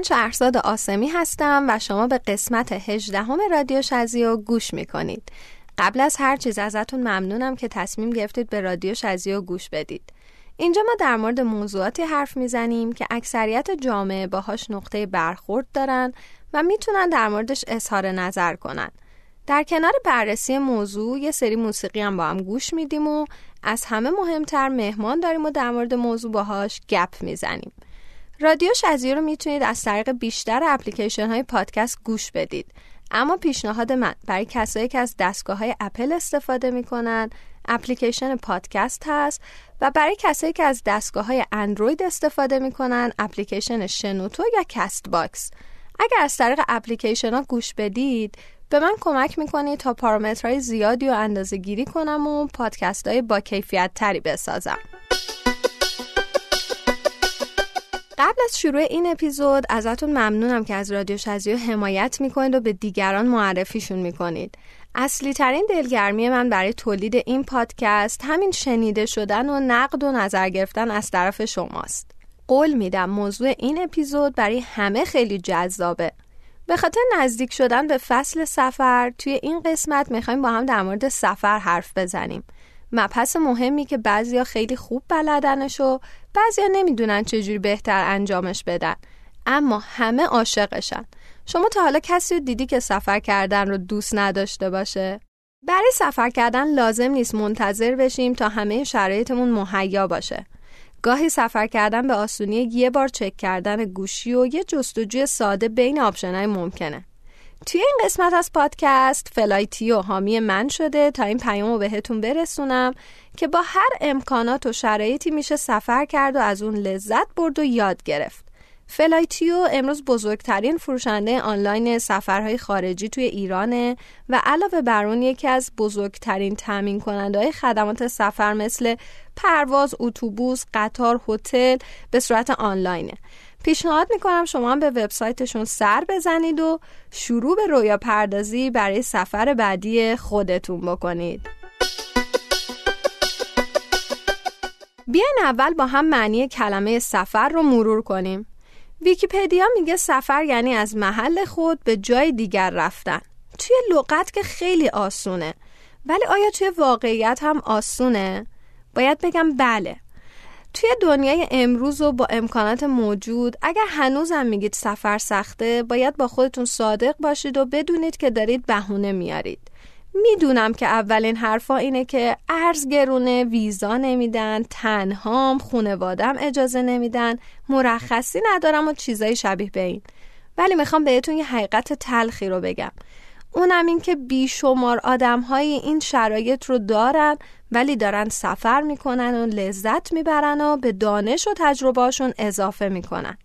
من شهرزاد آسمی هستم و شما به قسمت 18 رادیو شزیو گوش می‌کنید. قبل از هر چیز ازتون ممنونم که تصمیم گرفتید به رادیو شزیو گوش بدید. اینجا ما در مورد موضوعاتی حرف می‌زنیم که اکثریت جامعه باهاش نقطه برخورد دارن و می‌تونن در موردش اظهار نظر کنن. در کنار بررسی موضوع یه سری موسیقی هم با هم گوش میدیم و از همه مهمتر مهمان داریم و در مورد موضوع باهاش گپ می‌زنیم. رادیو شزیو رو می‌تونید از طریق بیشتر اپلیکیشن های پادکست گوش بدید. اما پیشنهاد من برای کسایی که از دستگاه های اپل استفاده می‌کنن اپلیکیشن پادکست هست و برای کسایی که از دستگاه های اندروید استفاده می‌کنن اپلیکیشن شنوتو یا Castbox اگر از طریق اپلیکیشن ها گوش بدید به من کمک می‌کنید تا پارامترهای زیادی رو اندازه گیری کنم و پادکست های با کیفیت تری بسازم قبل از شروع این اپیزود ازتون ممنونم که از رادیو شزیو حمایت می‌کنید و به دیگران معرفیشون می‌کنید. اصلی ترین دلگرمی من برای تولید این پادکست همین شنیده شدن و نقد و نظر گرفتن از طرف شماست. قول میدم موضوع این اپیزود برای همه خیلی جذابه. به خاطر نزدیک شدن به فصل سفر توی این قسمت می‌خوایم با هم در مورد سفر حرف بزنیم. مبحث مهمی که بعضیا خیلی خوب بلدنش و بعضیا نمی‌دونن چجوری بهتر انجامش بدن. اما همه عاشقشن. شما تا حالا کسی رو دیدی که سفر کردن رو دوست نداشته باشه؟ برای سفر کردن لازم نیست منتظر بشیم تا همه شرایطمون مهیا باشه. گاهی سفر کردن به آسونی یه بار چک کردن گوشی و یه جستجوی ساده بین option های ممکنه. توی این قسمت از پادکست فلایتیو حامی من شده تا این پیام رو بهتون برسونم که با هر امکانات و شرایطی میشه سفر کرد و از اون لذت برد و یاد گرفت. فلایتیو امروز بزرگترین فروشنده آنلاین سفرهای خارجی توی ایرانه و علاوه بر اون یکی از بزرگترین تامین کننده خدمات سفر مثل پرواز، اتوبوس، قطار، هتل به صورت آنلاینه. پیشنهاد می‌کنم شما هم به وبسایتشون سر بزنید و شروع به رویا پردازی برای سفر بعدی خودتون بکنید. بیاین اول با هم معنی کلمه سفر رو مرور کنیم. ویکیپدیا میگه سفر یعنی از محل خود به جای دیگر رفتن. توی لغت که خیلی آسونه. ولی آیا توی واقعیت هم آسونه؟ باید بگم بله. توی دنیای امروز و با امکانات موجود اگر هنوزم میگید سفر سخته باید با خودتون صادق باشید و بدونید که دارید بهونه میارید. می‌دونم که اولین حرفا اینه که ارز گرونه ویزا نمیدن تنهام خونوادم اجازه نمیدن مرخصی ندارم و چیزای شبیه به این. ولی می‌خوام بهتون یه حقیقت تلخی رو بگم. اونم این که بیشمار آدم های این شرایط رو دارن ولی دارن سفر می‌کنن و لذت می‌برن و به دانش و تجربهاشون اضافه می‌کنن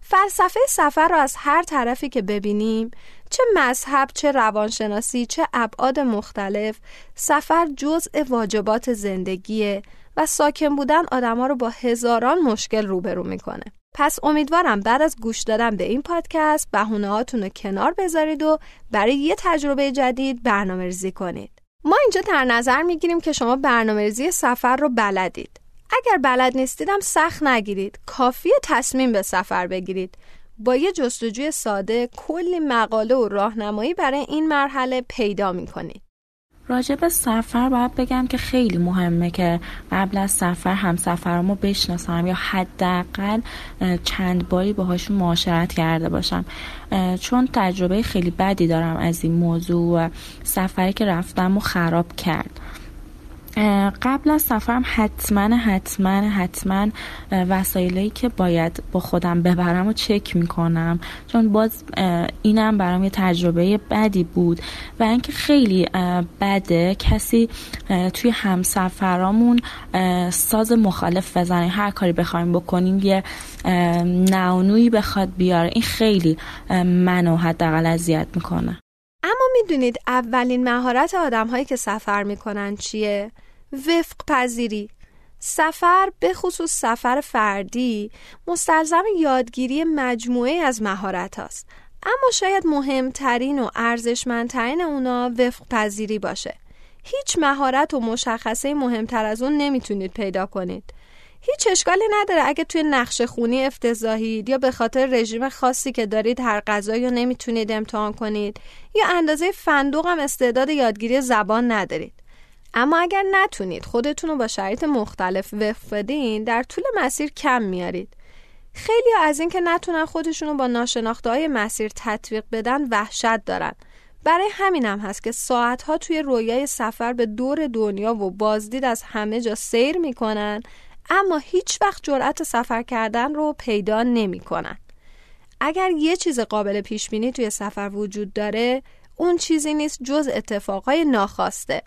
فلسفه سفر رو از هر طرفی که ببینیم چه مذهب چه روانشناسی چه ابعاد مختلف سفر جزء واجبات زندگیه و ساکن بودن آدما رو با هزاران مشکل روبرو می‌کنه پس امیدوارم بعد از گوش دادن به این پادکست بهونه هاتون رو کنار بذارید و برای یه تجربه جدید برنامه ریزی کنید. ما اینجا در نظر می‌گیریم که شما برنامه ریزی سفر رو بلدید. اگر بلد نیستیدم سخت نگیرید. کافی تصمیم به سفر بگیرید. با یه جستجوی ساده کلی مقاله و راهنمایی برای این مرحله پیدا می‌کنید. راجع به سفر باید بگم که خیلی مهمه که قبل از سفر هم سفرمو بشناسم یا حداقل چند باری باهاشون معاشرت کرده باشم. چون تجربه خیلی بدی دارم از این موضوع و سفری که رفتم و خراب کرد. قبل از سفرم حتما حتما حتما وسایلی که باید با خودم ببرم و چک می‌کنم. چون باز اینم برام یه تجربه بدی بود و اینکه خیلی بده کسی توی همسفرامون ساز مخالف بزنه. هر کاری بخوایم بکنیم یه نونویی بخواد بیاره. این خیلی منو حداقل اذیت می‌کنه. اما می‌دونید اولین مهارت آدم هایی که سفر می‌کنن چیه؟ وفق پذیری سفر به خصوص سفر فردی مستلزم یادگیری مجموعه از مهارت هاست. اما شاید مهمترین و ارزشمندترین اونا وفق پذیری باشه. هیچ مهارت و مشخصه مهمتر از اون نمی‌تونید پیدا کنید. هیچ اشکالی نداره. اگه توی نقشه خونی افتضاحید یا به خاطر رژیم خاصی که دارید هر غذایی رو نمی‌تونید امتحان کنید یا اندازه فندوق هم استعداد یادگیری زبان ندارید. اما اگر نتونید خودتون رو با شرایط مختلف وفق بدین در طول مسیر کم میارید. خیلی از اینکه نتونن خودشون رو با ناشناخته های مسیر تطبیق بدن وحشت دارن. برای همینم هم هست که ساعتها توی رویای سفر به دور دنیا و بازدید از همه جا سیر می‌کنن اما هیچ وقت جرأت سفر کردن رو پیدا نمی‌کنن. اگر یه چیز قابل پیش بینی توی سفر وجود داره اون چیزی نیست جز اتفاقای ناخواسته.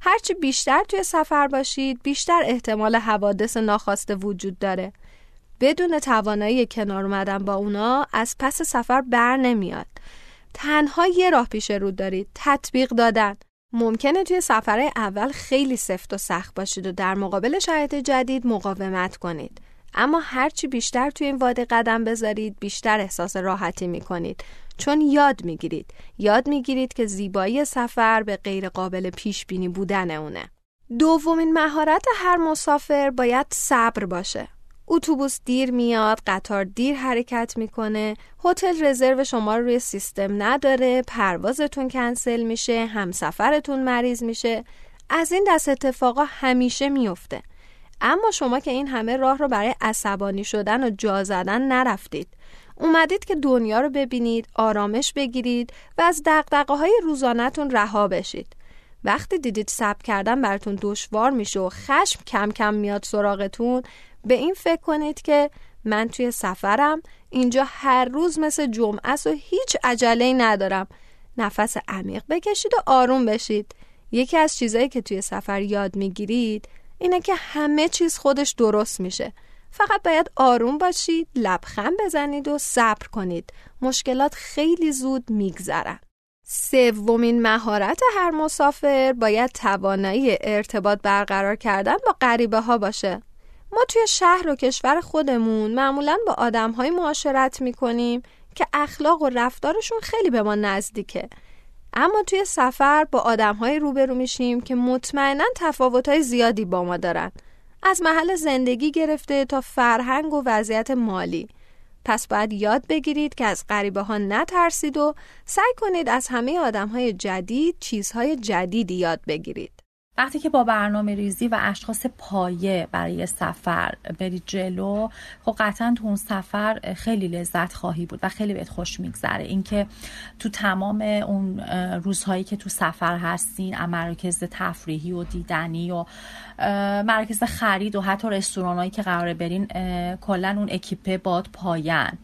هرچی بیشتر توی سفر باشید بیشتر احتمال حوادث ناخواسته وجود داره. بدون توانایی کنار اومدن با اونا از پس سفر بر نمیاد. تنها یه راه پیش رو دارید تطبیق دادن. ممکنه توی سفر اول خیلی سفت و سخت باشید و در مقابل شرایط جدید مقاومت کنید. اما هرچی بیشتر توی این واده قدم بذارید بیشتر احساس راحتی می‌کنید. چون یاد می‌گیرید. یاد می‌گیرید که زیبایی سفر به غیر قابل پیش بینی بودن اونه. دومین مهارت هر مسافر باید صبر باشه. اتوبوس دیر میاد قطار دیر حرکت می‌کنه هتل رزرو شما رو روی سیستم نداره پروازتون کنسل میشه همسفرتون مریض میشه. از این دست اتفاقا همیشه میفته اما شما که این همه راه رو برای عصبانی شدن و جا زدن نرفتید. اومدید که دنیا رو ببینید آرامش بگیرید و از دقدقه های روزانهتون رها بشید. وقتی دیدید سب کردن براتون دشوار میشه و خشم کم کم میاد سراغتون به این فکر کنید که من توی سفرم اینجا هر روز مثل جمعه است و هیچ عجله ندارم. نفس عمیق بکشید و آروم بشید. یکی از چیزایی که توی سفر یاد می‌گیرید اینه که همه چیز خودش درست میشه. فقط باید آروم باشید لبخند بزنید و صبر کنید. مشکلات خیلی زود میگذرن. سومین مهارت هر مسافر باید توانایی ارتباط برقرار کردن با غریبه ها باشه. ما توی شهر و کشور خودمون معمولا با آدم های معاشرت می‌کنیم که اخلاق و رفتارشون خیلی به ما نزدیکه. اما توی سفر با آدم های روبرو میشیم که مطمئنا تفاوت های زیادی با ما دارن. از محل زندگی گرفته تا فرهنگ و وضعیت مالی. پس باید یاد بگیرید که از غریبه ها نترسید و سعی کنید از همه آدم های جدید چیزهای جدیدی یاد بگیرید. وقتی که با برنامه ریزی و اشخاص پایه برای سفر بری جلو خب قطعا تو اون سفر خیلی لذت خواهی بود و خیلی بهت خوش میگذره. اینکه تو تمام اون روزهایی که تو سفر هستین مراکز تفریحی و دیدنی و مراکز خرید و حتی رستورانهایی که قراره برین کلا اون اکیپه باد پایان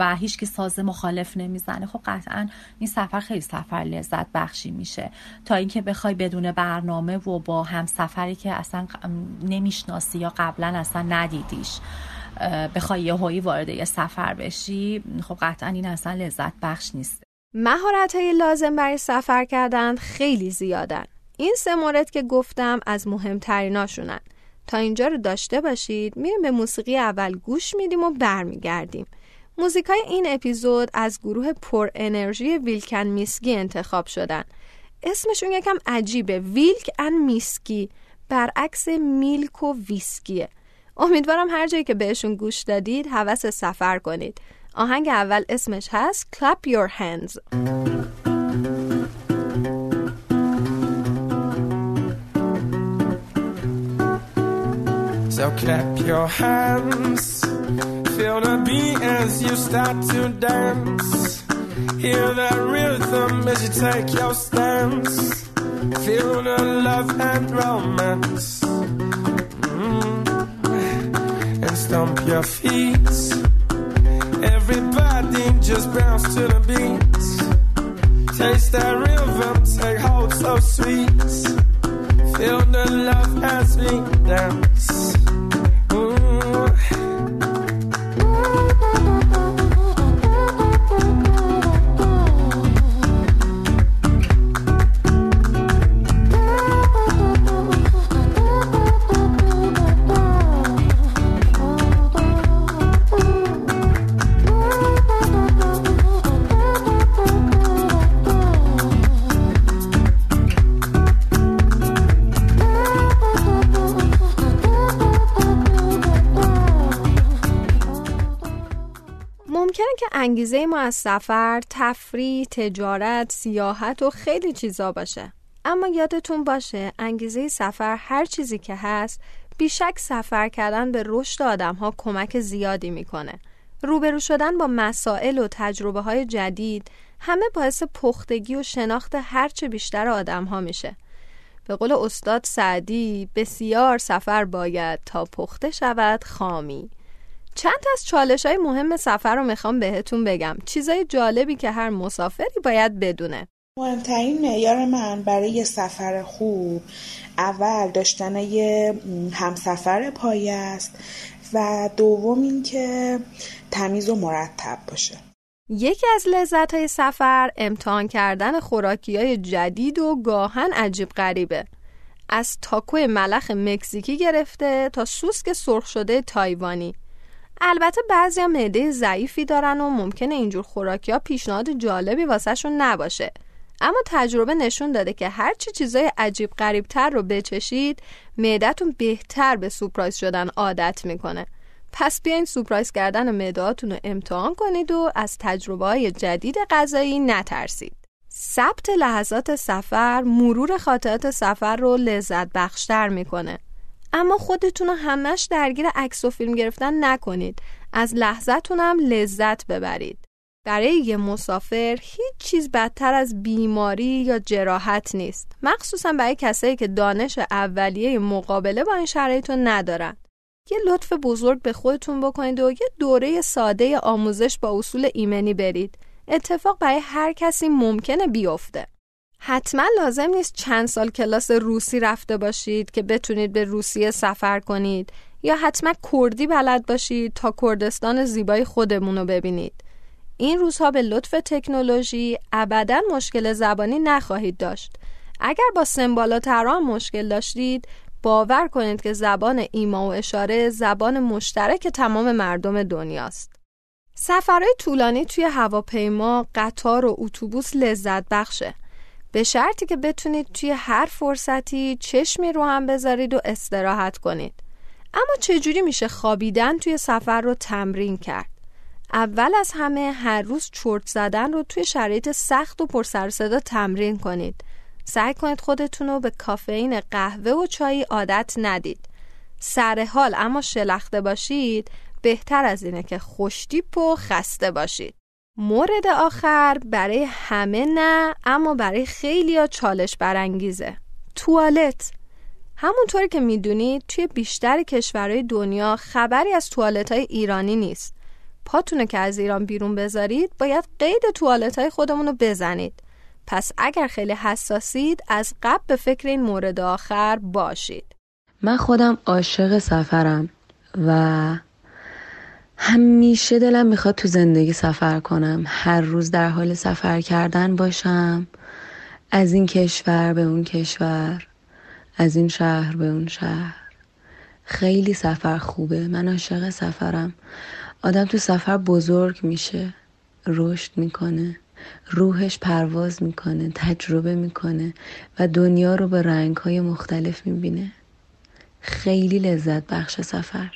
و هیچ که ساز مخالف نمی‌زنه. خب قطعا این سفر خیلی سفر لذت بخشی میشه. تا اینکه بخوای بدون برنامه و با هم سفری که اصلا نمی‌شناسی یا قبلا اصلا ندیدیش بخوای یه هایی وارد یه سفر بشی خب قطعا این اصلا لذت بخش نیست. مهارت های لازم برای سفر کردن خیلی زیادن. این سه مورد که گفتم از مهمتریناشونن. تا اینجا رو داشته باشید میریم به موسیقی اول گوش میدیم و برمیگردیم. موزیکای این اپیزود از گروه پر انرژی ویلکن میسکی انتخاب شدن. اسمشون یکم عجیبه ویلک ان میسکی برعکس میلک و ویسکیه. امیدوارم هر جایی که بهشون گوش دادید حوس سفر کنید. آهنگ اول اسمش هست Clap Your Hands. So clap your hands Feel the beat as you start to dance. Hear that rhythm as you take your stance. Feel the love and romance. Mm. And stomp your feet. Everybody just bounce to the beat. Taste that rhythm, take hold so sweet. Feel the love as we dance. انگیزه ما از سفر، تفریح، تجارت، سیاحت و خیلی چیزا باشه. اما یادتون باشه انگیزه سفر هر چیزی که هست بیشک سفر کردن به رشد آدم ها کمک زیادی می‌کنه. روبرو شدن با مسائل و تجربه های جدید همه باعث پختگی و شناخت هرچه بیشتر آدم ها میشه. به قول استاد سعدی بسیار سفر باید تا پخته شود خامی. چند از چالش های مهم سفر رو می‌خوام بهتون بگم. چیزای جالبی که هر مسافری باید بدونه. مهمترین معیار من برای یه سفر خوب اول داشتن یه همسفر پایه است و دوم اینکه تمیز و مرتب باشه یکی از لذت های سفر امتحان کردن خوراکی های جدید و گاهن عجیب غریبه از تاکو ملخ مکزیکی گرفته تا سوسک سرخ شده تایوانی البته بعضی معده ضعیفی دارن و ممکنه اینجور خوراکی ها پیشنهاد جالبی واسهشون نباشه. اما تجربه نشون داده که هرچی چیزای عجیب تر رو بچشید معدتون بهتر به سورپرایز شدن عادت می‌کنه. پس بیاین سورپرایز کردن معدهاتون رو امتحان کنید و از تجربه های جدید غذایی نترسید. ثبت لحظات سفر مرور خاطرات سفر رو لذت بخشتر می‌کنه. اما خودتون رو همش درگیر عکس و فیلم گرفتن نکنید. از لحظتون هم لذت ببرید. برای یه مسافر هیچ چیز بدتر از بیماری یا جراحت نیست. مخصوصا برای کسایی که دانش اولیه مقابله با این شرایط رو ندارن. یه لطف بزرگ به خودتون بکنید و یه دوره ساده آموزش با اصول ایمنی برید. اتفاق برای هر کسی ممکنه بیفته. حتما لازم نیست چند سال کلاس روسی رفته باشید که بتونید به روسیه سفر کنید. یا حتما کردی بلد باشید تا کردستان زیبای خودمون رو ببینید. این روزها به لطف تکنولوژی ابدا مشکل زبانی نخواهید داشت. اگر با سمبالا تران مشکل داشتید باور کنید که زبان ایما و اشاره زبان مشترک تمام مردم دنیاست. سفرهای طولانی توی هواپیما، قطار و اتوبوس لذت بخشه. به شرطی که بتونید توی هر فرصتی چشمی رو هم بذارید و استراحت کنید اما چجوری میشه خوابیدن توی سفر رو تمرین کرد اول از همه هر روز چرت زدن رو توی شرایط سخت و پر صدا تمرین کنید. سعی کنید خودتون رو به کافئین قهوه و چای عادت ندید. سر حال اما شلخته باشید بهتر از اینه که خوشتیپ و خسته باشید. مورد آخر برای همه نه اما برای خیلی ها چالش برانگیزه. توالت همونطوری که می‌دونید توی بیشتر کشورهای دنیا خبری از توالت های ایرانی نیست. پاتونه که از ایران بیرون بذارید باید قید توالت های خودمون رو بزنید پس اگر خیلی حساسید از قبل به فکر این مورد آخر باشید من خودم عاشق سفرم و همیشه دلم می‌خواد تو زندگی سفر کنم. هر روز در حال سفر کردن باشم. از این کشور به اون کشور. از این شهر به اون شهر. خیلی سفر خوبه. من عاشق سفرم. آدم تو سفر بزرگ میشه. رشد می‌کنه. روحش پرواز می‌کنه. تجربه می‌کنه. و دنیا رو به رنگ های مختلف می‌بینه. خیلی لذت بخش سفر.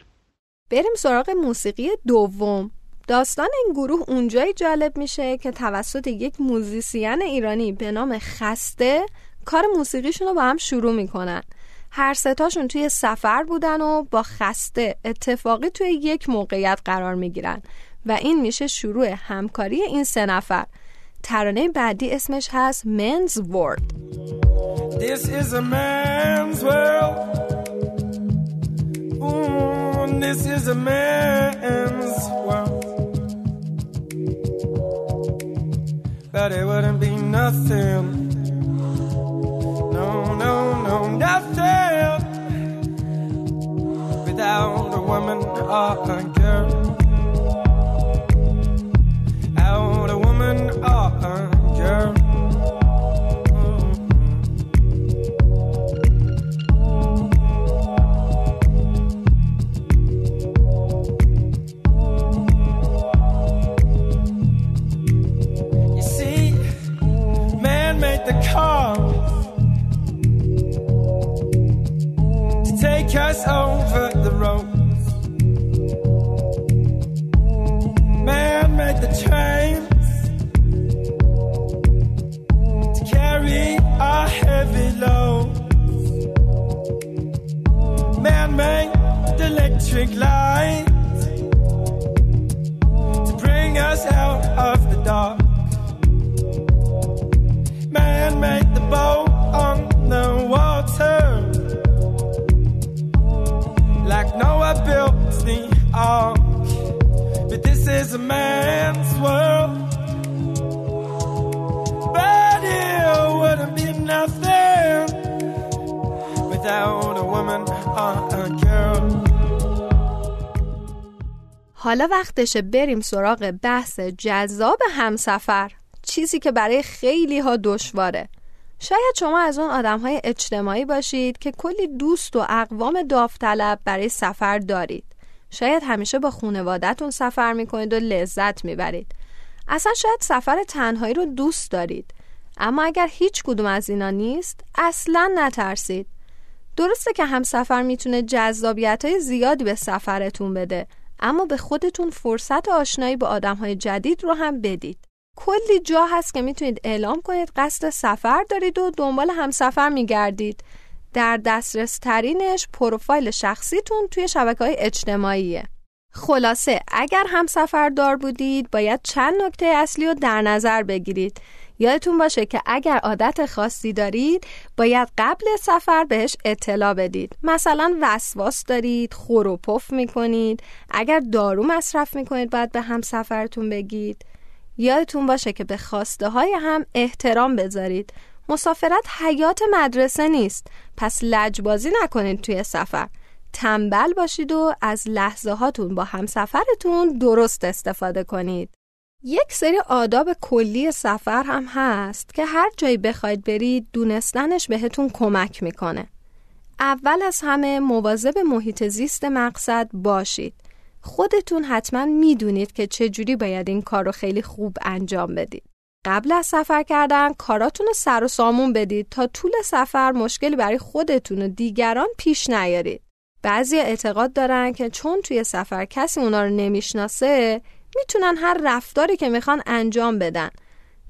بریم سراغ موسیقی دوم. داستان این گروه اونجایی جالب میشه که توسط یک موزیسین ایرانی به نام خسته کار موسیقیشون رو با هم شروع می‌کنن. هر ستاشون توی سفر بودن و با خسته اتفاقی توی یک موقعیت قرار می‌گیرن و این میشه شروع همکاری این سه نفر. ترانه بعدی اسمش هست Men's World. This is a man's world. Ooh, This is a man's world But it wouldn't be nothing No, no, no, nothing without a woman or a girl. Out a woman or a girl. made the call to take us over the road. Man made the trains to carry our heavy load. Man made the electric light. A man's world. But wouldn't be nothing without a woman or a girl. حالا وقتشه بریم سراغ بحث جذاب همسفر چیزی که برای خیلی ها دشواره شاید شما از اون آدم های اجتماعی باشید که کلی دوست و اقوام داوطلب برای سفر دارید شاید همیشه با خونوادتون سفر می‌کنید و لذت می‌برید. اصلا شاید سفر تنهایی رو دوست دارید. اما اگر هیچ کدوم از اینا نیست اصلا نترسید. درسته که هم سفر می‌تونه جذابیت های زیادی به سفرتون بده اما به خودتون فرصت آشنایی با آدم های جدید رو هم بدید. کلی جا هست که می‌تونید اعلام کنید قصد سفر دارید و دنبال همسفر میگردید. در دسترس ترینش پروفایل شخصیتون توی شبکه های اجتماعیه. خلاصه اگر هم سفر دار بودید باید چند نکته اصلی رو در نظر بگیرید. یادتون باشه که اگر عادت خاصی دارید باید قبل سفر بهش اطلاع بدید. مثلا وسواس دارید خور و پف می‌کنید. اگر دارو مصرف می‌کنید باید به هم سفرتون بگید. یادتون باشه که به خواسته های هم احترام بذارید. مسافرت حیات مدرسه نیست. پس لجبازی نکنید توی سفر. تنبل باشید و از لحظه هاتون با همسفرتون درست استفاده کنید. یک سری آداب کلی سفر هم هست که هر جایی بخواید برید دونستنش بهتون کمک می‌کنه. اول از همه مواظب محیط زیست مقصد باشید. خودتون حتما می‌دونید که چجوری باید این کار رو خیلی خوب انجام بدید. قبل از سفر کردن کاراتون رو سر و سامون بدید تا طول سفر مشکلی برای خودتون و دیگران پیش نیارید. بعضی اعتقاد دارن که چون توی سفر کسی اونا رو نمی‌شناسه می‌تونن هر رفتاری که می‌خوان انجام بدن.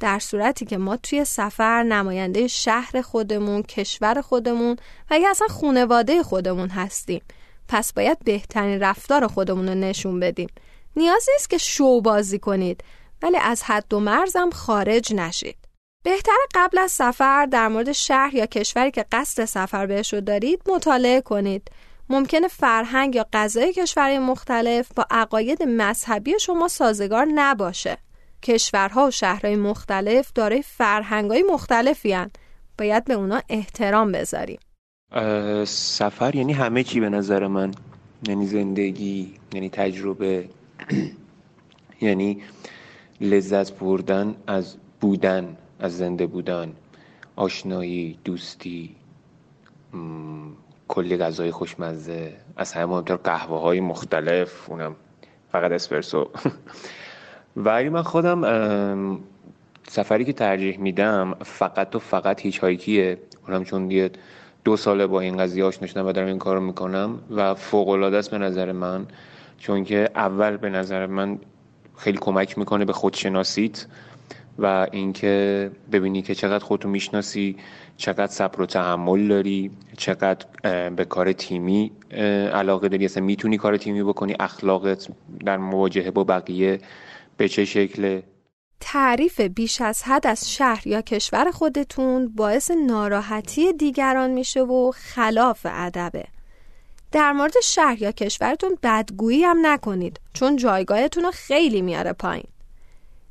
در صورتی که ما توی سفر نماینده شهر خودمون، کشور خودمون و یا اصلا خونواده خودمون هستیم. پس باید بهترین رفتار خودمون رو نشون بدیم. نیازی نیست که شو بازی کنید. ولی از حد و مرزم خارج نشید بهتر قبل از سفر در مورد شهر یا کشوری که قصد سفر بهش رو دارید مطالعه کنید ممکنه فرهنگ یا غذای کشورهای مختلف با عقاید مذهبی شما سازگار نباشه. کشورها و شهرهای مختلف دارای فرهنگهای مختلفی هن. باید به اونا احترام بذاریم. سفر یعنی همه چی به نظر من یعنی زندگی یعنی تجربه یعنی لذت بردن از بودن از زنده بودن آشنایی دوستی کلی غذای خوشمزه از همه مهمتر قهوه های مختلف اونم فقط اسپرسو. ولی من خودم سفری که ترجیح میدم فقط و فقط هیچ هایکیه اونم چون دیگه دو ساله با این قضیه آشنا شدم و دارم این کارو می‌کنم و فوق العاده است به نظر من چون که اول به نظر من خیلی کمک می‌کنه به خودشناسیت و اینکه ببینی که چقدر خودتو می‌شناسی چقدر صبر و تحمل داری چقدر به کار تیمی علاقه داری. اصلا می‌تونی کار تیمی بکنی اخلاقت در مواجهه با بقیه به چه شکله؟ تعریف بیش از حد از شهر یا کشور خودتون باعث ناراحتی دیگران میشه و خلاف ادبه. در مورد شهر یا کشورتون بدگویی هم نکنید چون جایگاهتون رو خیلی میاره پایین.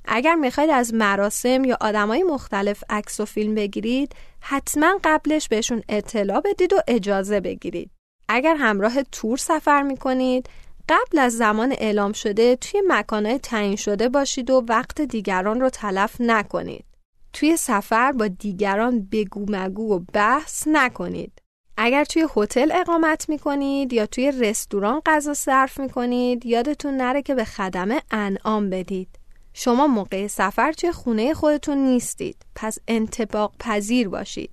اگر می‌خواید از مراسم یا آدمای مختلف عکس و فیلم بگیرید حتما قبلش بهشون اطلاع بدید و اجازه بگیرید. اگر همراه تور سفر می‌کنید قبل از زمان اعلام شده توی مکانهای تعیین شده باشید و وقت دیگران رو تلف نکنید. توی سفر با دیگران بگو مگو و بحث نکنید. اگر توی هتل اقامت می‌کنید یا توی رستوران غذا صرف می‌کنید یادتون نره که به خدمه انعام بدید. شما موقع سفر توی خونه خودتون نیستید. پس انتباق پذیر باشید.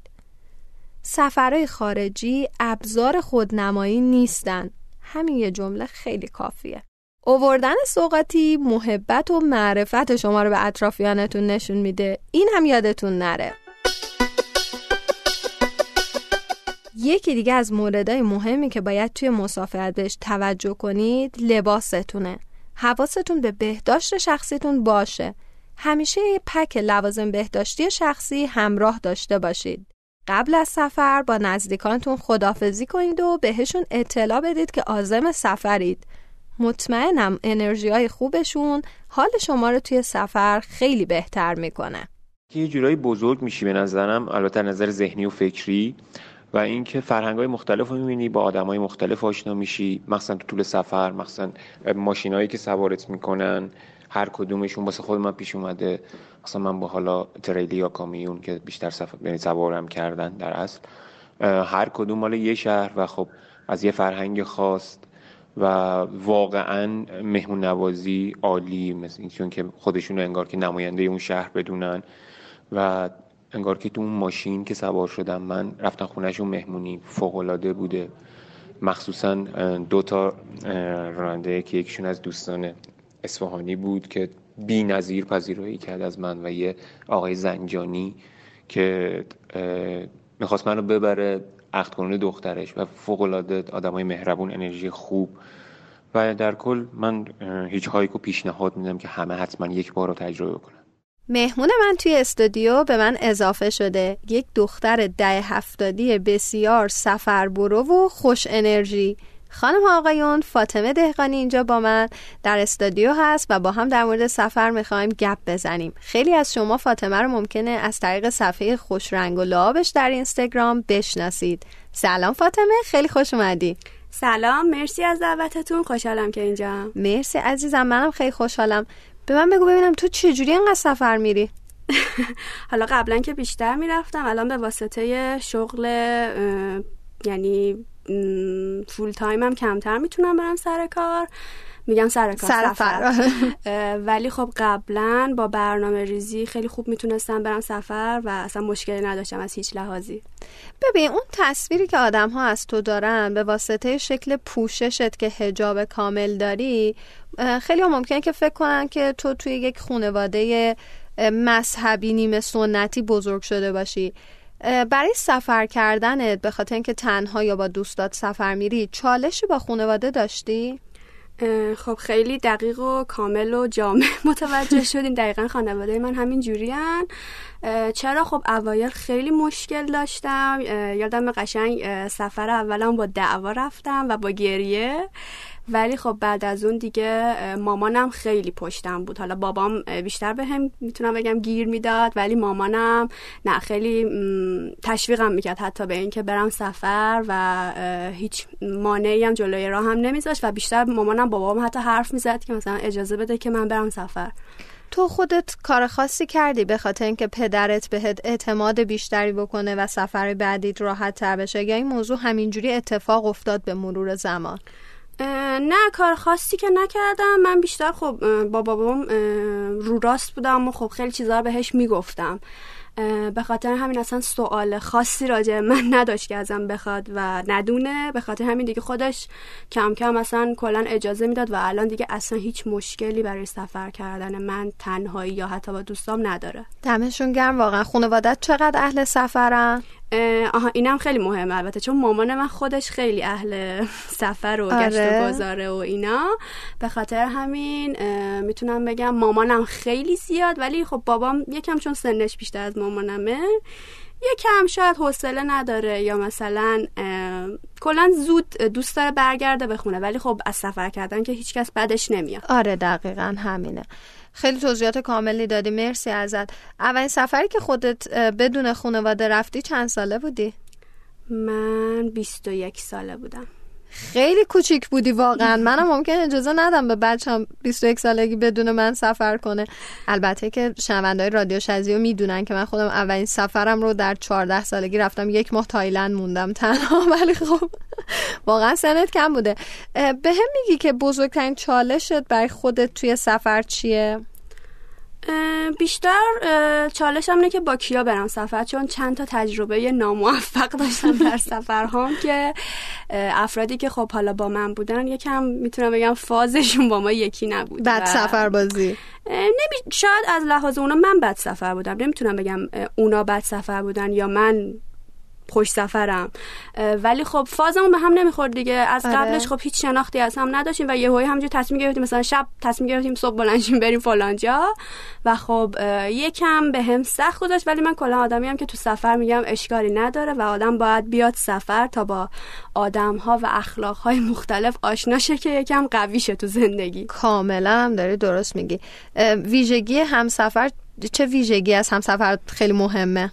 سفرهای خارجی ابزار خودنمایی نیستن. همین یه جمله خیلی کافیه. اووردن سوقاتی محبت و معرفت شما رو به اطرافیانتون نشون میده. این هم یادتون نره. یکی دیگه از موردهای مهمی که باید توی مسافرت بهش توجه کنید لباستونه. حواستون به بهداشت شخصیتون باشه. همیشه یه پک لوازم بهداشتی شخصی همراه داشته باشید. قبل از سفر با نزدیکانتون خدافزی کنید و بهشون اطلاع بدید که آزم سفرید. مطمئنم انرژی های خوبشون حال شما رو توی سفر خیلی بهتر می‌کنه. یه جورایی بزرگ میشی به نظرم البته نظر ذهنی و فکری. و اینکه فرهنگ های مختلف رو می‌بینی با آدم های مختلف آشنا میشی. مخصوصا تو طول سفر مخصوصا ماشینایی که سوارت می‌کنن. هر کدومشون واسه خود من پیش اومده. مثلا من با حالا تریلی یا کامیون که بیشتر سفر یعنی سوارم کردن در اصل. هر کدوم مال یه شهر و خب از یه فرهنگ خاص و واقعا مهمون نوازی عالی مثل چون که خودشون انگار که نماینده اون شهر بدونن. و انگار که تو اون ماشین که سوار شدم من رفتم خونهشون مهمونی فوق بوده. مخصوصا دو تا راننده که یکیشون از دوستان اصفهانی بود که بی نظیر پذیرایی کرد از من و یه آقای زنجانی که می‌خواست منو ببره عقد کنه دخترش و فوق العاده آدمای مهربون انرژی خوب. و در کل من هیچ هایکو پیشنهاد میدم که همه حتما یک بار رو تجربه کنن. مهمون من توی استودیو به من اضافه شده. یک دختر ده هفتادی بسیار سفر برو و خوش انرژی. خانم آقایون فاطمه دهقانی اینجا با من در استودیو هست و با هم در مورد سفر می‌خوایم گپ بزنیم. خیلی از شما فاطمه رو ممکنه از طریق صفحه خوش رنگ و لعابش در اینستاگرام بشناسید. سلام فاطمه خیلی خوش اومدی. سلام مرسی از دعوتتون خوشحالم که اینجا. مرسی عزیزم منم خیلی خوشحالم. به من بگو ببینم تو چجوری اینقدر سفر میری؟ حالا قبلا که بیشتر می‌رفتم الان به واسطه شغل یعنی فول تایم هم کمتر می‌تونم برم سر کار. میگم سر کار سفر. ولی خب قبلا با برنامه ریزی خیلی خوب می‌تونستم برم سفر و اصلا مشکلی نداشتم از هیچ لحاظی. ببین اون تصویری که آدم ها از تو دارن به واسطه شکل پوششت که هجاب کامل داری خیلی ممکنه که فکر کنن که تو توی یک خانواده مذهبی نیمه سنتی بزرگ شده باشی. برای سفر کردنت به خاطر اینکه تنها یا با دوستات سفر میری چالشی با خانواده داشتی؟ خب خیلی دقیق و کامل و جامع متوجه شدیم. دقیقا خانواده من همین جوری چرا؟ خب اوایل خیلی مشکل داشتم. یادم قشنگ سفر اولم با دعوا رفتم و با گریه. ولی خب بعد از اون دیگه مامانم خیلی پشتم بود. حالا بابام بیشتر به هم می‌تونم بگم گیر می‌داد ولی مامانم نه خیلی تشویقم می‌کرد حتی به اینکه برم سفر و هیچ مانعی هم جلوی راه هم نمیذاشت و بیشتر مامانم بابام حتی حرف می‌زد که مثلا اجازه بده که من برم سفر. تو خودت کار خاصی کردی به خاطر اینکه پدرت بهت اعتماد بیشتری بکنه و سفر بعدیت راحت تر بشه؟ یا این موضوع همینجوری اتفاق افتاد به مرور زمان؟ نه کار خاصی که نکردم. من بیشتر خب با بابام رو راست بودم و خب خیلی چیزا بهش می‌گفتم. به خاطر همین اصلا سوال خاصی راجع من نداشت که ازم بخواد و ندونه. به خاطر همین دیگه خودش کم کم اصلا کلا اجازه می‌داد و الان دیگه اصلا هیچ مشکلی برای سفر کردن من تنهایی یا حتی با دوستام نداره. دمشون گرم. واقعا خانوادت چقدر اهل سفرن؟ آها اینم خیلی مهمه البته چون مامان من خودش خیلی اهل سفر و گشت و آره. گذاره و اینا. به خاطر همین می‌تونم بگم مامانم خیلی زیاد ولی خب بابام یکم چون سنش بیشتر از مامانمه یکم شاید حوصله نداره یا مثلا کلا زود دوست داره برگرده بخونه ولی خب از سفر کردن که هیچکس بدش نمیاد. آره دقیقا همینه. خیلی توضیحات کاملی دادی. مرسی ازت. اولین سفری که خودت بدون خانواده رفتی چند ساله بودی؟ من 21 ساله بودم. خیلی کوچیک بودی واقعا. منم ممکن اجازه ندم به بچم 21 سالگی بدون من سفر کنه. البته که شنوندهای رادیو شزیو می‌دونن که من خودم اولین سفرم رو در 14 سالگی رفتم. یک ماه تایلند موندم. تنها ولی خب واقعا سنت کم بوده. به هم میگی که بزرگترین چالشت برای خودت توی سفر چیه؟ بیشتر چالشم اینه که با کیا برم سفر؟ چون چند تا تجربه ناموفق داشتم در سفرهام که افرادی که خب حالا با من بودن یکم می‌تونم بگم فازشون با ما یکی نبود بد سفر بازی نمی... شاید از لحاظ اونا من بد سفر بودم. نمی‌تونم بگم اونا بد سفر بودن یا من خوش سفرم. ولی خب فازمون به هم نمی‌خورد دیگه. از آره. قبلش خب هیچ شناختی از هم نداشتیم و یهویی همینجور تصمیم گرفتیم مثلا شب تصمیم گرفتیم صبح بلنشیم بریم فلان جا و خب یکم به هم سخت گذاشت ولی من کلا آدمی هم که تو سفر میگم اشکالی نداره و آدم باید بیاد سفر تا با آدم ها و اخلاق های مختلف آشنا شه که یکم قوی شه تو زندگی. کاملا هم داری درست میگی. ویژگی همسفر چه ویژگی از همسفر خیلی مهمه؟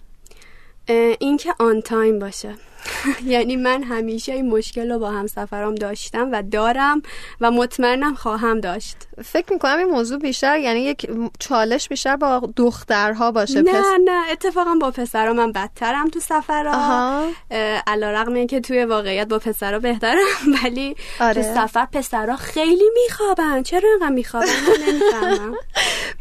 اینکه آن تایم باشه. یعنی من همیشه این مشکل رو با همسفرام داشتم و دارم و مطمئنم خواهم داشت. فکر می‌کنم این موضوع بیشتر یعنی یک چالش بیشتر با دخترها باشه. نه پس- نه اتفاقا با پسرا من بدترم تو سفرها. علا رقم این که توی واقعیت با پسرا بهترم ولی آره. تو سفر پسرا خیلی میخوابن. چرا اینقدر میخوابن؟ من نمی‌فهمم.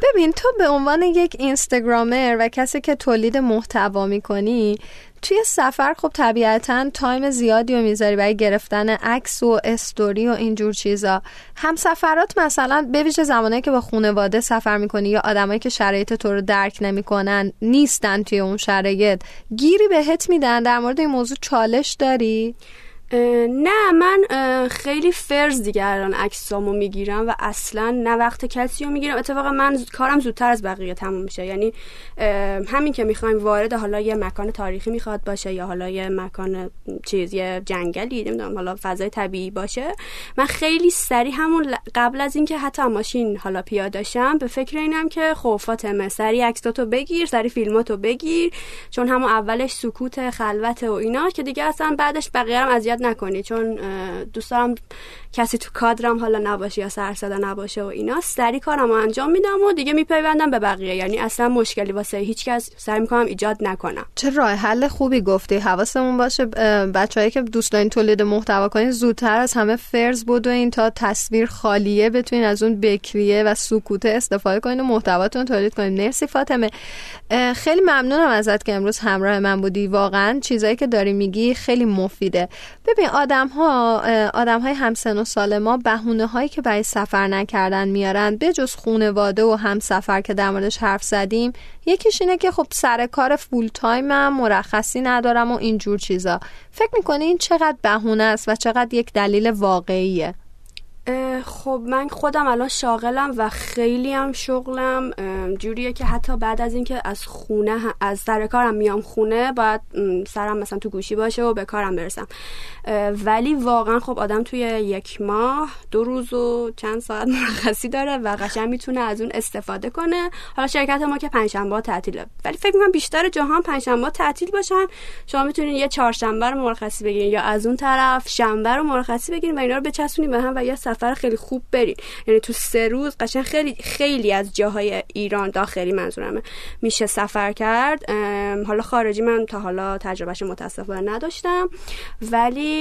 ببین تو به عنوان یک اینستاگرامر و کسی که تولید محتوا می‌کنی توی سفر خب طبیعتا تایم زیادی رو می‌ذاری برای گرفتن عکس و استوری و اینجور چیزا. همسفرات مثلا به ویژه زمانی که با خانواده سفر می‌کنی یا آدمایی که شرایط تو رو درک نمی‌کنن نیستن توی اون شرایط گیری بهت میدن در مورد این موضوع چالش داری؟ نه من خیلی فرز دیگه الان عکسامو می‌گیرم و اصلا نه وقت کسی رو می‌گیرم. اتفاقا من کارم زودتر از بقیه تموم میشه. یعنی همین که می‌خوایم وارد حالا یه مکان تاریخی می‌خواد باشه یا حالا یه مکان چیز یه جنگلی نمی‌دونم حالا فضای طبیعی باشه من خیلی سریع همون قبل از اینکه حتی ماشین حالا پیاده شم به فکر اینم که خب فاطمه سریع عکساتو بگیر سریع فیلماتو بگیر چون همون اولش سکوت خلوت و اینا که دیگه اصلا بعدش بقیه رو نکنی. چون دوست کسی تو کادرم حالا نباشه یا سر صدا نباشه و اینا سری کارم انجام میدم و دیگه میپیوندم به بقیه. یعنی اصلا مشکلی واسه هیچ کس سعی می‌کنم ایجاد نکنم. چه راه حل خوبی گفتی؟ حواسمون باشه بچههایی که دوست دارین تولید محتوا کنین زودتر از همه فرض بدوین تا تصویر خالیه بتونین از اون بکریه و سکوته استفاده کنین و محتواتون تولید کنین. مرسی فاطمه. خیلی ممنونم ازت که امروز همراه من بودی. واقعا چیزایی که داری میگی خیلی مفیده. ببین آدم ها آدم های همسن سال ما بهونه هایی که برای سفر نکردن میارن به جز خونواده و همسفر که در موردش حرف زدیم یکیش اینه که خب سر کار فول تایمم مرخصی ندارم و اینجور چیزا. فکر می‌کنی این چقدر بهونه است و چقدر یک دلیل واقعیه؟ خب من خودم الان شاغلم و خیلی هم شغلم جوریه که حتی بعد از اینکه از خونه از سر کارم میام خونه باید سرم مثلا تو گوشی باشه و به کارم برسم. ولی واقعا خب آدم توی یک ماه دو روز و چند ساعت مرخصی داره و قشنگ می‌تونه از اون استفاده کنه. حالا شرکت ما که پنجشنبه تعطیله. ولی فکر می‌کنم بیشتر جهان پنجشنبه تعطیل باشن. شما می‌تونین یه چهارشنبه رو مرخصی بگیرین یا از اون طرف شنبه رو مرخصی بگیرین و اینا رو بچسبونین به هم و یه سفر خیلی خوب برین. یعنی تو سه روز قشنگ خیلی خیلی از جاهای ایران داخلی منظورمه. میشه سفر کرد. حالا خارجی من تا حالا تجربهش متاسفانه نداشتم. ولی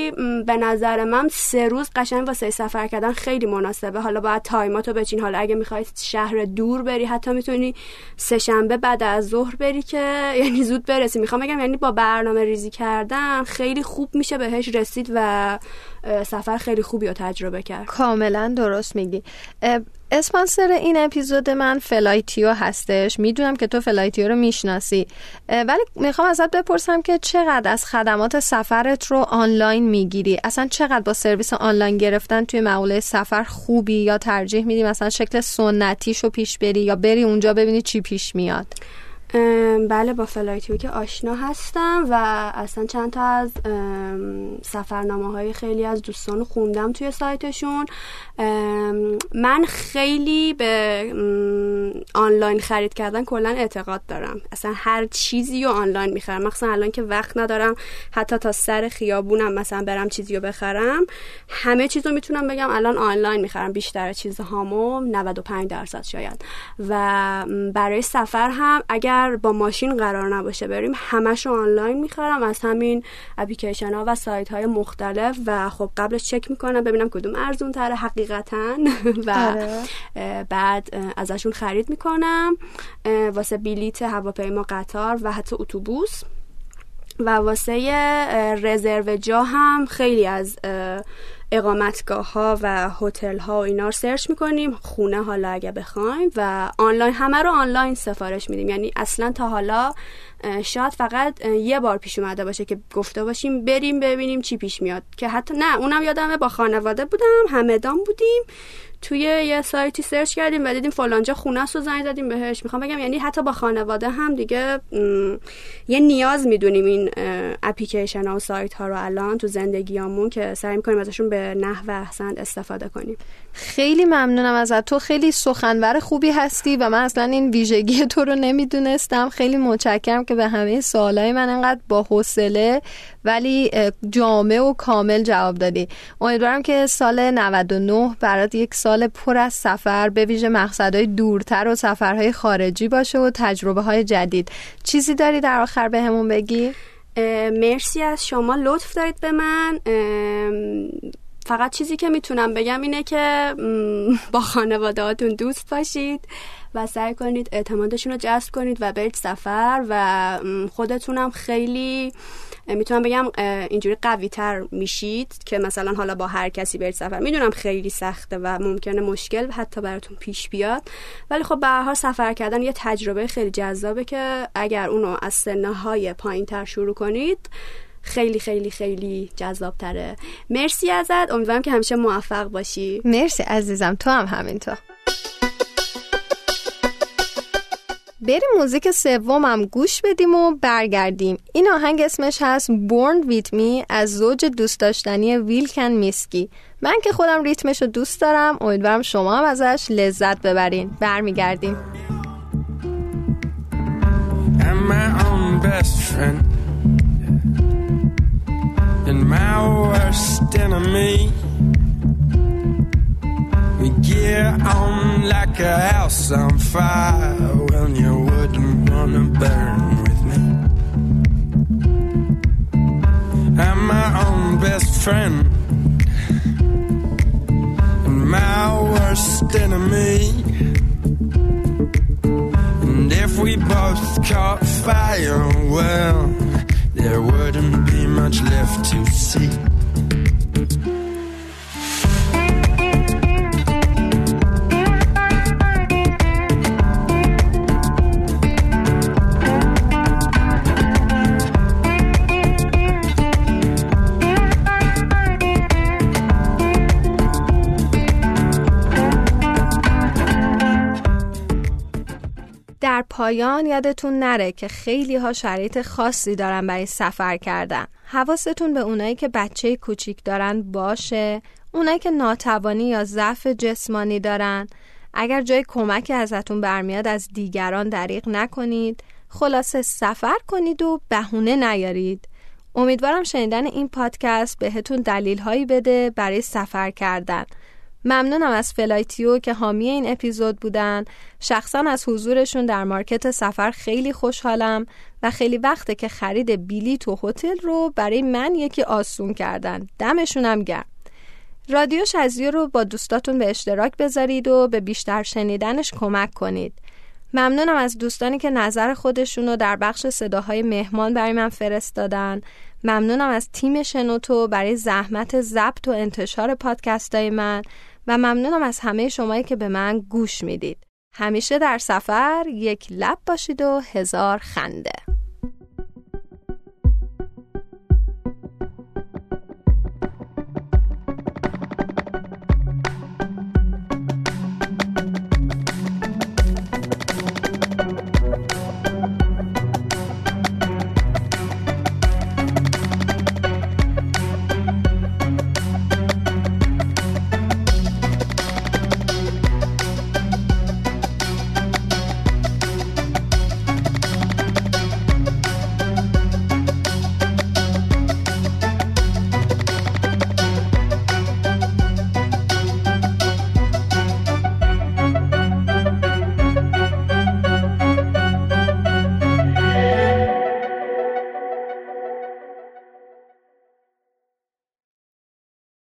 به نظر من سه روز قشنگ واسه سفر کردن خیلی مناسبه. حالا باید تایماتو بچین. حالا اگه می‌خوای شهر دور بری حتی می‌تونی سه شنبه بعد از ظهر بری که یعنی زود برسی. می‌خوام بگم یعنی با برنامه ریزی کردن خیلی خوب میشه بهش رسید و سفر خیلی خوبی رو تجربه کرد. کاملا درست میگی. اسپانسر این اپیزود من فلایتیو هستش. می‌دونم که تو فلایتیو رو می‌شناسی. ولی می‌خوام ازت بپرسم که چقدر از خدمات سفرت رو آنلاین می‌گیری؟ اصلا چقدر با سرویس آنلاین گرفتن توی مقوله سفر خوبی یا ترجیح میدی مثلا شکل سنتیشو پیش بری یا بری اونجا ببینی چی پیش میاد؟ بله با فلایتیو که آشنا هستم و اصلا چند تا از ام، سفرنامه های خیلی از دوستان خوندم توی سایتشون. من خیلی به آنلاین خرید کردن کلا اعتقاد دارم. اصلا هر چیزی رو آنلاین می‌خرم. مخصوصا الان که وقت ندارم حتی تا سر خیابونم مثلا برم چیزی رو بخرم. همه چیز رو می‌تونم بگم الان آنلاین می‌خرم. بیشتر چیزهامو 95 درصد شاید. و برای سفر هم اگر با ماشین قرار نباشه بریم همش رو آنلاین می‌خرم از همین اپلیکیشن ها و سایت های مختلف و خب قبلش چک می‌کنم ببینم کدوم ارزون تره حقیقتا و آره. بعد ازشون خرید می‌کنم واسه بلیت هواپیما قطار و حتی اتوبوس و واسه رزرو جا هم خیلی از اقامتگاه ها و هتل ها و اینا رو سرچ می‌کنیم خونه حالا اگه بخوایم و آنلاین همه رو آنلاین سفارش میدیم. یعنی اصلا تا حالا شاید فقط یه بار پیش اومده باشه که گفته باشیم بریم ببینیم چی پیش میاد. که حتی نه اونم یادمه با خانواده بودم همدان بودیم. توی یه سایتی سرچ کردیم و دیدیم فلانجا خونه است و زنگ زدیم بهش. می‌خوام بگم یعنی حتی با خانواده هم دیگه یه نیاز می‌دونیم این اپلیکیشن ها و سایت ها رو الان تو زندگیامون که سعی می‌کنیم ازشون به نحو احسن استفاده کنیم. خیلی ممنونم ازت. تو خیلی سخنور خوبی هستی و من اصلا این ویژگی تو رو نمی‌دونستم. خیلی متشکرم که به همه سوالای من انقدر با حوصله ولی جامع و کامل جواب دادی. امیدوارم که سال 99 برات یک سال پر از سفر به ویژه مقصدهای دورتر و سفرهای خارجی باشه و تجربه های جدید چیزی داری در آخر به بگی؟ مرسی از شما لطف دارید به من فقط چیزی که می‌تونم بگم اینه که با خانواده دوست باشید و سعی کنید اعتمادشون رو جذب کنید و برید سفر و خودتونم خیلی می‌تونم بگم اینجوری قوی تر میشید که مثلا حالا با هر کسی برید سفر. می‌دونم خیلی سخته و ممکنه مشکل حتی براتون پیش بیاد. ولی خب به هر سفر کردن یه تجربه خیلی جذابه که اگر اونو از سنه های پایین تر شروع کنید خیلی خیلی خیلی جذاب تره مرسی ازت. امیدوارم که همیشه موفق باشی. مرسی عزیزم. تو هم همینطور. بریم موزیک سومم گوش بدیم و برگردیم. این آهنگ اسمش هست Born With Me از زوج دوست داشتنی ویلکن میسکی. من که خودم ریتمش رو دوست دارم امیدوارم شما هم ازش لذت ببرین. برمیگردیم. We get on like a house on fire when you wouldn't wanna burn with me. I'm my own best friend and my worst enemy. And if we both caught fire, well, there wouldn't be much left to see. پایان یادتون نره که خیلی ها شرایط خاصی دارن برای سفر کردن. حواستون به اونایی که بچه کوچیک دارن باشه اونایی که ناتوانی یا ضعف جسمانی دارن. اگر جای کمکی ازتون برمیاد از دیگران دریغ نکنید. خلاصه سفر کنید و بهونه نیارید. امیدوارم شنیدن این پادکست بهتون دلیل هایی بده برای سفر کردن. ممنونم از فلایتیو که حامی این اپیزود بودن. شخصا از حضورشون در مارکت سفر خیلی خوشحالم و خیلی وقته که خرید بلیط و هتل رو برای من یکی آسون کردن. دمشونم گرم. رادیو شزیو رو با دوستاتون به اشتراک بذارید و به بیشتر شنیدنش کمک کنید. ممنونم از دوستانی که نظر خودشون رو در بخش صداهای مهمان برای من فرستادن. ممنونم از تیم شنوتو برای زحمت ضبط و انتشار پادکست های من. و ممنونم از همه شمایی که به من گوش می‌دید. همیشه در سفر یک لب باشید و هزار خنده.